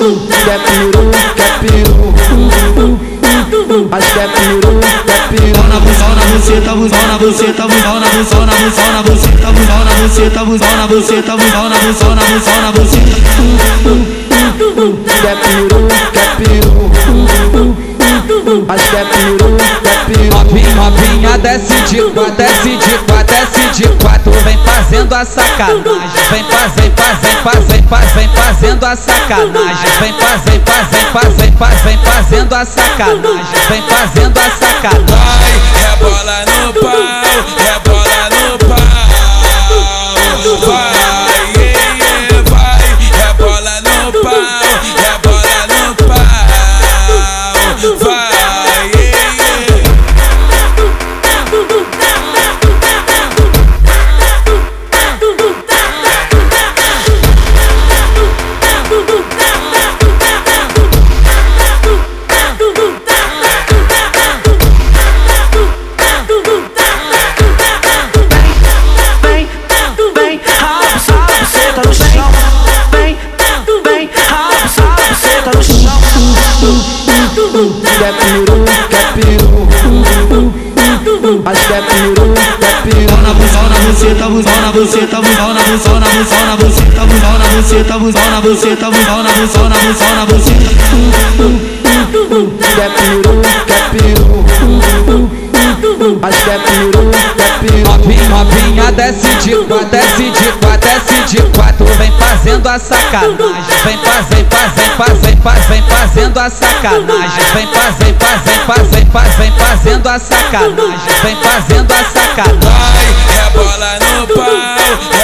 Peru, quer peru Mas quer peru, quer peru Pau na buceta, na buceta, buzão na buceta, buzão na buceta, na buceta, na buceta, buzão na buceta, buzão na buceta, buzão na buceta, na buceta, na buceta. Quer peru, quer peru Mas quer peru, quer peru Novinha, novinha, desce de quatro, desce de quatro, desce de quatro Vem fazendo a sacanagem. Vem fazer, fazer, fazer, fazer, fazendo a sacanagem. Vem fazer, fazer, fazer, fazer, fazendo a sacanagem. Vem fazendo a sacanagem Quer peru, quer peru Mas quer peru, quer peru Pau na buceta, na buceta, buzão na buceta, buzão na buceta, na buceta, na buceta, buzão na buceta, buzão na buceta, buzão na buceta, na buceta, na buceta. Quer peru, quer peru. Mas quer peru, quer peru. Novinha, novinha, desce de quatro, desce de quatro, fazendo a sacanagem. Vem fazer, fazer, fazer, vem fazendo a sacanagem. Vem fazer, fazer, fazer, vem fazendo a sacanagem. Vem fazendo a sacanagem. Vai, rebola no pau,